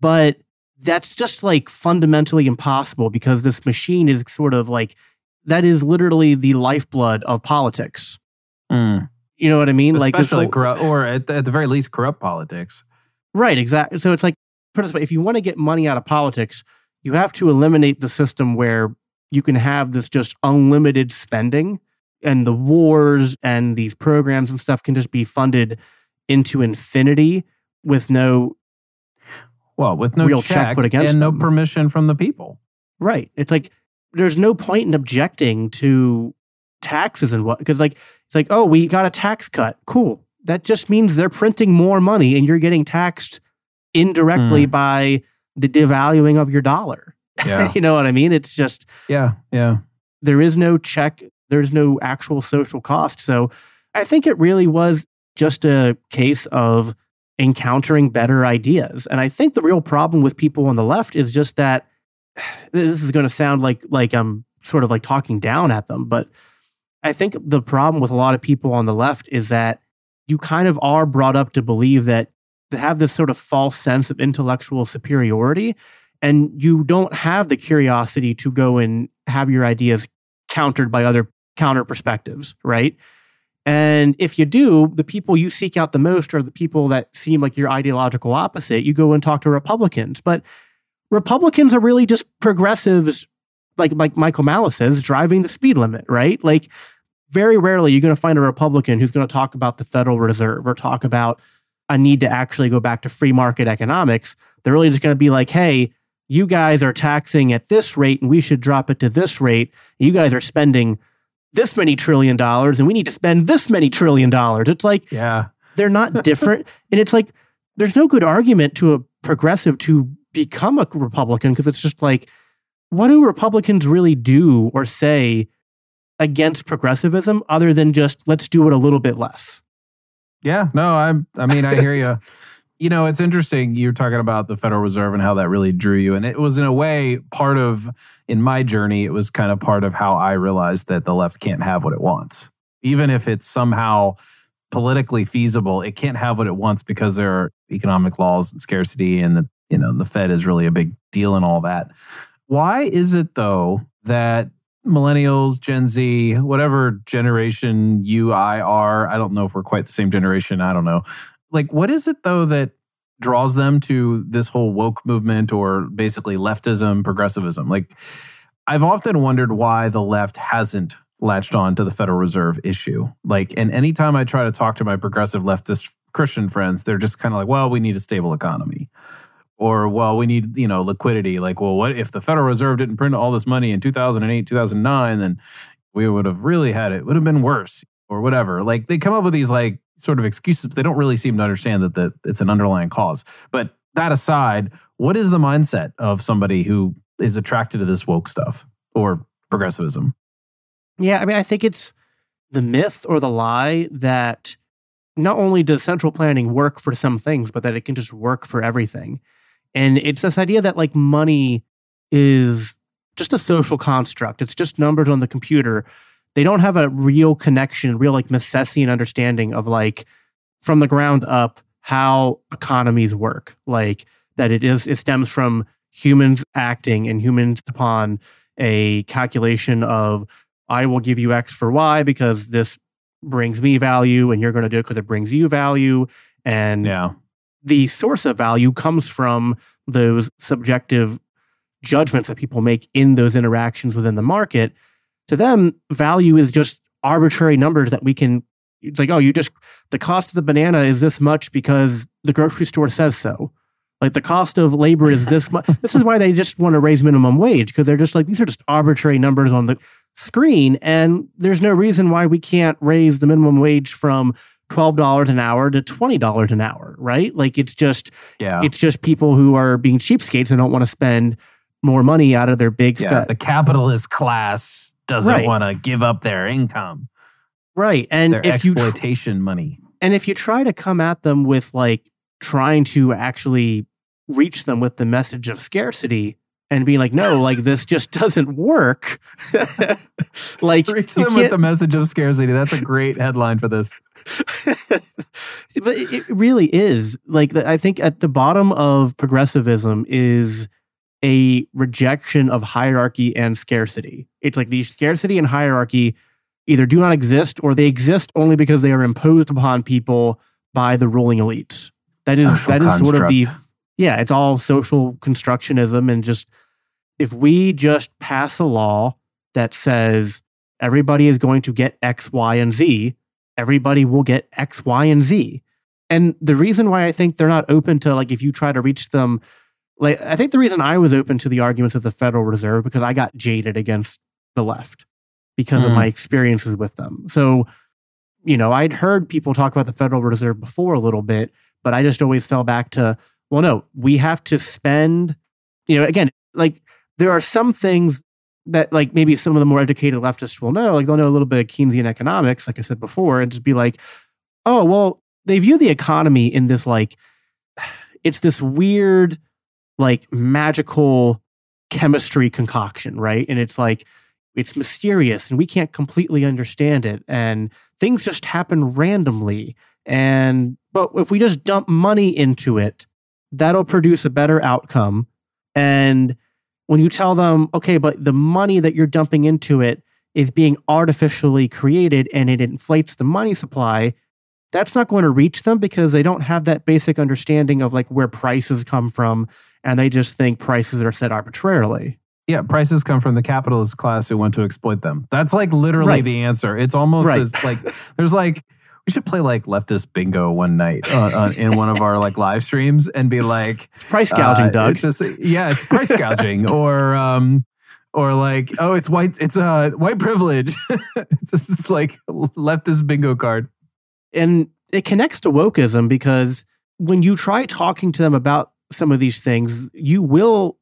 But that's just like fundamentally impossible because this machine is sort of like that is literally the lifeblood of politics. Mm. You know what I mean? like this Especially whole- corrupt, or at the, at the very least, corrupt politics. Right, exactly. So it's like, put it way: if you want to get money out of politics, you have to eliminate the system where you can have this just unlimited spending, and the wars and these programs and stuff can just be funded into infinity with no Well, with no Real check, check put against and no permission from the people. right. It's like there's no point in objecting to taxes and what because like it's like oh we got a tax cut cool that just means they're printing more money and you're getting taxed indirectly hmm. by the devaluing of your dollar Yeah. you know what I mean? It's just yeah. Yeah. there is no check, there's no actual social cost. So I think it really was just a case of encountering better ideas. And I think the real problem with people on the left is just that this is going to sound like like I'm sort of like talking down at them, but I think the problem with a lot of people on the left is that you kind of are brought up to believe that to have this sort of false sense of intellectual superiority and you don't have the curiosity to go and have your ideas countered by other counter perspectives, right? And if you do, the people you seek out the most are the people that seem like your ideological opposite. You go and talk to Republicans, but Republicans are really just progressives, like like Michael Malice says, driving the speed limit, right? Like very rarely you're going to find a Republican who's going to talk about the Federal Reserve or talk about a need to actually go back to free market economics. They're really just going to be like, hey, you guys are taxing at this rate and we should drop it to this rate. You guys are spending this many trillion dollars and we need to spend this many trillion dollars. It's like Yeah. they're not different. and it's like there's no good argument to a progressive to become a Republican because it's just like, what do Republicans really do or say against progressivism other than just let's do it a little bit less? Yeah, no, I'm. I mean, I hear you. You know, it's interesting. You're talking about the Federal Reserve and how that really drew you, and it was in a way part of in my journey. It was kind of part of how I realized that the left can't have what it wants, even if it's somehow politically feasible. It can't have what it wants because there are economic laws and scarcity, and the you know the Fed is really a big deal and all that. Why is it though that millennials, Gen Z, whatever generation you, I are, I don't know if we're quite the same generation. I don't know. Like, what is it though that draws them to this whole woke movement or basically leftism, progressivism? Like, I've often wondered why the left hasn't latched on to the Federal Reserve issue. Like, and anytime I try to talk to my progressive leftist Christian friends, they're just kind of like, well, we need a stable economy. Or, well, we need, you know, liquidity. Like, well, what if the Federal Reserve didn't print all this money in 2008, 2009, then we would have really had it, would have been worse or whatever. Like, they come up with these, like, sort of excuses, but they don't really seem to understand that, that it's an underlying cause. But that aside, what is the mindset of somebody who is attracted to this woke stuff or progressivism? Yeah, I mean, I think it's the myth or the lie that not only does central planning work for some things, but that it can just work for everything. And it's this idea that like money is just a social construct. It's just numbers on the computer. They don't have a real connection, real like Misesian understanding of like from the ground up how economies work. Like that it is it stems from humans acting and humans upon a calculation of I will give you X for Y because this brings me value and you're going to do it because it brings you value. And Yeah. the source of value comes from those subjective judgments that people make in those interactions within the market. To them, value is just arbitrary numbers that we can, it's like, oh, you just, the cost of the banana is this much because the grocery store says so. Like the cost of labor is this much. this is why they just want to raise minimum wage because they're just like, these are just arbitrary numbers on the screen. And there's no reason why we can't raise the minimum wage from $12 an hour to $20 an hour, right? Like it's just, Yeah. it's just people who are being cheapskates and don't want to spend more money out of their big yeah. fat. The capitalist class doesn't Right. want to give up their income, right. And their if you tr- exploitation money. and if you try to come at them with like trying to actually reach them with the message of scarcity and being like, no, like this just doesn't work. like Reach them with the message of scarcity. That's a great headline for this. but it really is like I think at the bottom of progressivism is a rejection of hierarchy and scarcity. It's like the scarcity and hierarchy either do not exist or they exist only because they are imposed upon people by the ruling elites. That is Social that is sort of the yeah, it's all social constructionism and just if we just pass a law that says everybody is going to get X, Y, and Z, everybody will get X, Y, and Z. And the reason why I think they're not open to like if you try to reach them, like I think the reason I was open to the arguments of the Federal Reserve because I got jaded against the left because of Mm. my experiences with them. So, you know, I'd heard people talk about the Federal Reserve before a little bit, but I just always fell back to, well, no, we have to spend, you know, again, like there are some things that like maybe some of the more educated leftists will know, like they'll know a little bit of Keynesian economics, like I said before, and just be like, oh, well, they view the economy in this like, it's this weird, like magical chemistry concoction, right? And it's like, it's mysterious and we can't completely understand it. And things just happen randomly. And, but if we just dump money into it, that'll produce a better outcome. And when you tell them, okay, but the money that you're dumping into it is being artificially created and it inflates the money supply, that's not going to reach them because they don't have that basic understanding of like where prices come from and they just think prices are set arbitrarily. Yeah, prices come from the capitalist class who want to exploit them. That's like literally Right. the answer. It's almost Right. as like there's like we should play like leftist bingo one night uh, uh, in one of our like live streams and be like It's price gouging, uh, Doug. It's just yeah, it's price gouging or um or like oh it's white it's uh white privilege. this is like leftist bingo card. and it connects to wokeism because when you try talking to them about some of these things, you will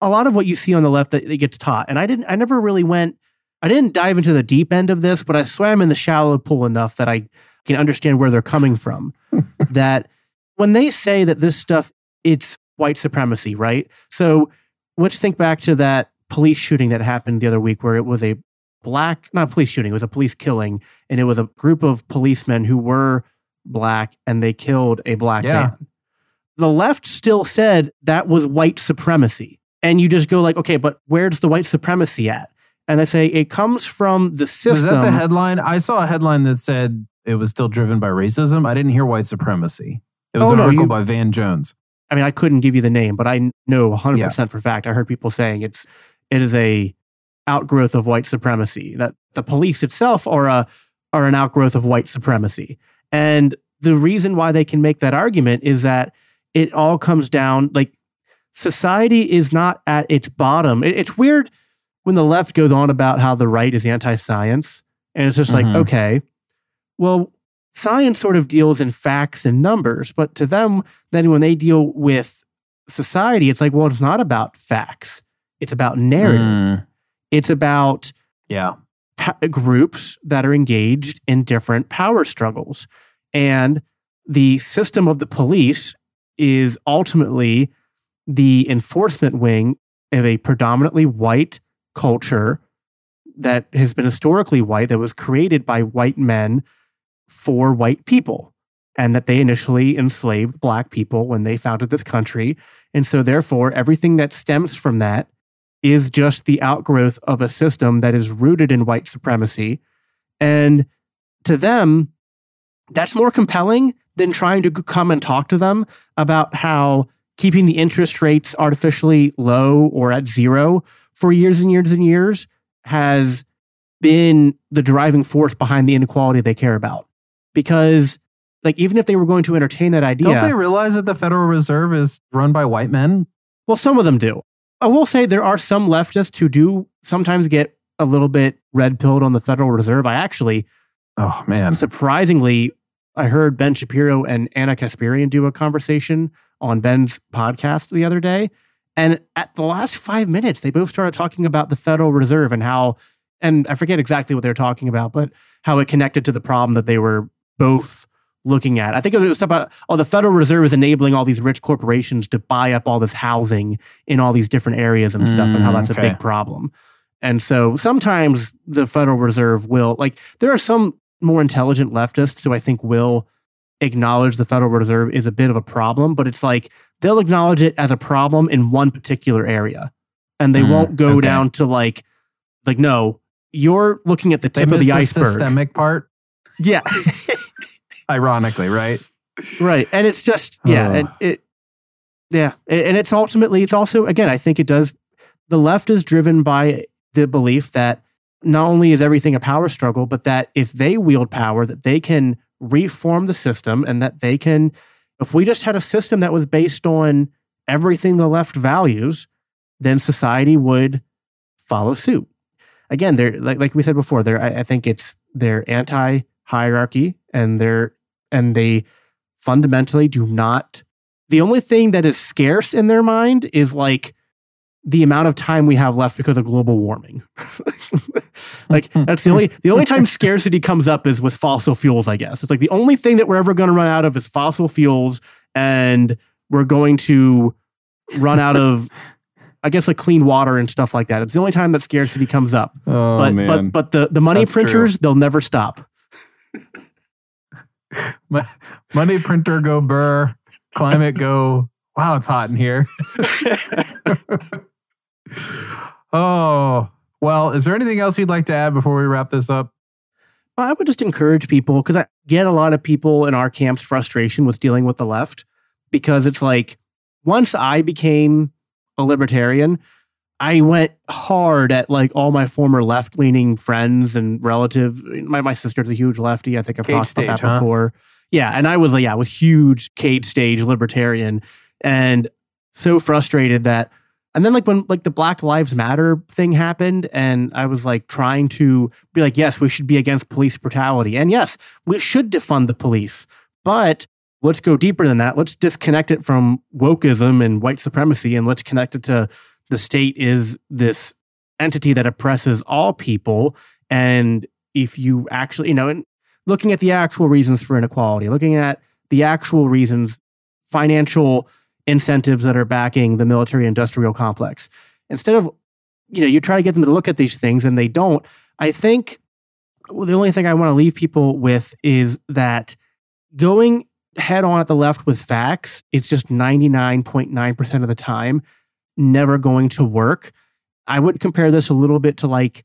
a lot of what you see on the left that it gets taught. And I didn't I never really went I didn't dive into the deep end of this, but I swam in the shallow pool enough that I can understand where they're coming from. that when they say that this stuff it's white supremacy, right? So let's think back to that police shooting that happened the other week where it was a black, not a police shooting, it was a police killing. And it was a group of policemen who were black and they killed a black Yeah. man. The left still said that was white supremacy. And you just go like, okay, but where's the white supremacy at? And they say it comes from the system. that the headline? I saw a headline that said it was still driven by racism. I didn't hear white supremacy. It was Oh, an no, article you- by Van Jones. I mean, I couldn't give you the name, but I know 100% for fact. I heard people saying it's it is a outgrowth of white supremacy. That the police itself are a are an outgrowth of white supremacy. And the reason why they can make that argument is that it all comes down like society is not at its bottom. It- it's weird when the left goes on about how the right is anti-science and it's just like, Mhm. okay, well, science sort of deals in facts and numbers, but to them, then when they deal with society, it's like, well, it's not about facts. It's about narrative. Mm, It's about yeah. pa- groups that are engaged in different power struggles. And the system of the police is ultimately the enforcement wing of a predominantly white culture that has been historically white, that was created by white men for white people, and that they initially enslaved black people when they founded this country. And so, therefore, everything that stems from that is just the outgrowth of a system that is rooted in white supremacy. And to them, that's more compelling than trying to come and talk to them about how keeping the interest rates artificially low or at zero for years and years and years has been the driving force behind the inequality they care about. Because, like, even if they were going to entertain that idea, Don't they realize that the Federal Reserve is run by white men? well, some of them do. I will say there are some leftists who do sometimes get a little bit red pilled on the Federal Reserve. I actually, Oh man. surprisingly, I heard Ben Shapiro and Ana Kasparian do a conversation on Ben's podcast the other day. And at the last five minutes, they both started talking about the Federal Reserve and how, and I forget exactly what they're talking about, but how it connected to the problem that they were both looking at. I think it was about, oh, the Federal Reserve is enabling all these rich corporations to buy up all this housing in all these different areas and stuff, and how Mm, that's a big problem. And so sometimes the Federal Reserve will, like, there are some more intelligent leftists who I think will acknowledge the Federal Reserve is a bit of a problem, but it's like they'll acknowledge it as a problem in one particular area. And they Mm, won't go okay. down to like, like, no, you're looking at the tip of the iceberg. systemic part, Yeah. ironically, right? right. And it's just, yeah. Oh. And it, yeah. And it's ultimately, it's also, again, I think it does, the left is driven by the belief that not only is everything a power struggle, but that if they wield power, that they can reform the system and that they can, if we just had a system that was based on everything the left values, then society would follow suit. Again, they're like like we said before, they're I, I think it's they're anti hierarchy and they're and they fundamentally do not the only thing that is scarce in their mind is like the amount of time we have left because of global warming. like hmm. that's the only the only time scarcity comes up is with fossil fuels, I guess. It's like the only thing that we're ever going to run out of is fossil fuels and we're going to run out of I guess like clean water and stuff like that. It's the only time that scarcity comes up. Oh but man. but but the the money That's true. printers, they'll never stop. Money printer go burr. Climate go. Wow, it's hot in here. oh well. Is there anything else you'd like to add before we wrap this up? I would just encourage people because I get a lot of people in our camp's frustration with dealing with the left because it's like once I became a libertarian, I went hard at like all my former left leaning friends and relatives. My my sister's a huge lefty. I think I've Cage talked about that huh? before. Yeah, and I was like, yeah, I was huge cage stage libertarian and so frustrated that and then like when like the Black Lives Matter thing happened and I was like trying to be like, yes, we should be against police brutality. And yes, we should defund the police. But let's go deeper than that. Let's disconnect it from wokeism and white supremacy and let's connect it to the state is this entity that oppresses all people. And if you actually, you know, and looking at the actual reasons for inequality, looking at the actual reasons, financial incentives that are backing the military industrial complex, instead of, you know, you try to get them to look at these things and they don't. I think the only thing I want to leave people with is that going head on at the left with facts, it's just 99.9% of the time never going to work. I would compare this a little bit to like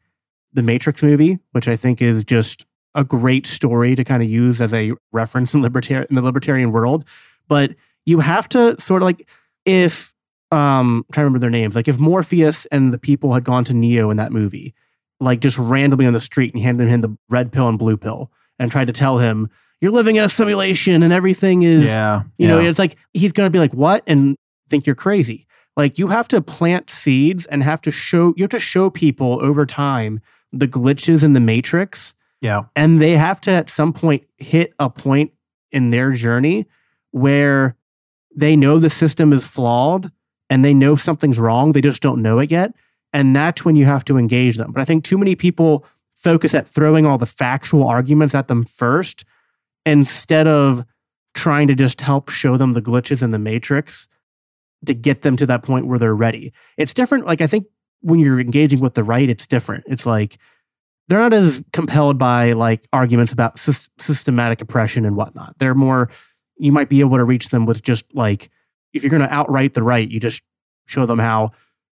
the Matrix movie, which I think is just a great story to kind of use as a reference in libertarian in the libertarian world. But you have to sort of like if um I'm trying to remember their names, like if Morpheus and the people had gone to Neo in that movie, like just randomly on the street and handed him the red pill and blue pill and tried to tell him you're living in a simulation and everything is yeah, you know yeah. it's like he's going to be like what? and think you're crazy. Like you have to plant seeds and have to show you have to show people over time the glitches in the matrix yeah, and they have to at some point hit a point in their journey where they know the system is flawed and they know something's wrong they just don't know it yet. And that's when you have to engage them. But i think too many people focus at throwing all the factual arguments at them first instead of trying to just help show them the glitches in the matrix to get them to that point where they're ready. It's different like i think when you're engaging with the right it's different. It's like they're not as compelled by like arguments about sys- systematic oppression and whatnot. They're more, you might be able to reach them with just like, if you're going to outright the right, you just show them how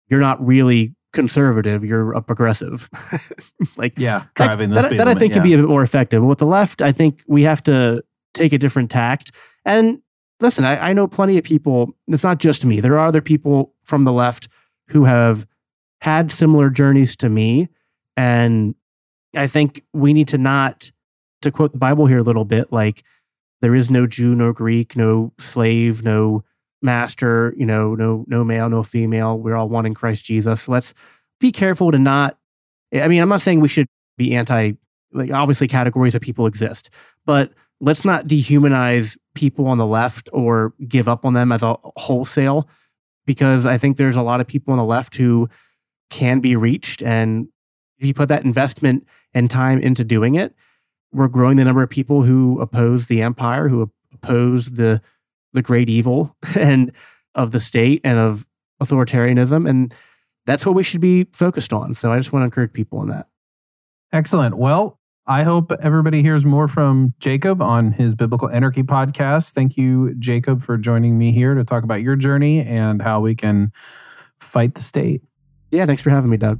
you're not really conservative, you're a progressive. like, yeah. that- Driving that, the speed that I think yeah. could be a bit more effective. But with the left, I think we have to take a different tact. And listen, I, I know plenty of people, it's not just me, there are other people from the left who have had similar journeys to me. And I think we need to not, to quote the Bible here a little bit, like there is no Jew, no Greek, no slave, no master, you know, no no male, no female. We're all one in Christ Jesus. Let's be careful to not. I mean, I'm not saying we should be anti. Like obviously, categories of people exist, but let's not dehumanize people on the left or give up on them as a wholesale, because I think there's a lot of people on the left who can be reached, and if you put that investment and time into doing it, we're growing the number of people who oppose the empire, who oppose the the great evil and of the state and of authoritarianism, and that's what we should be focused on. So I just want to encourage people in that. Excellent. Well, I hope everybody hears more from Jacob on his Biblical Anarchy podcast. Thank you, Jacob, for joining me here to talk about your journey and how we can fight the state. Yeah, thanks for having me, Doug.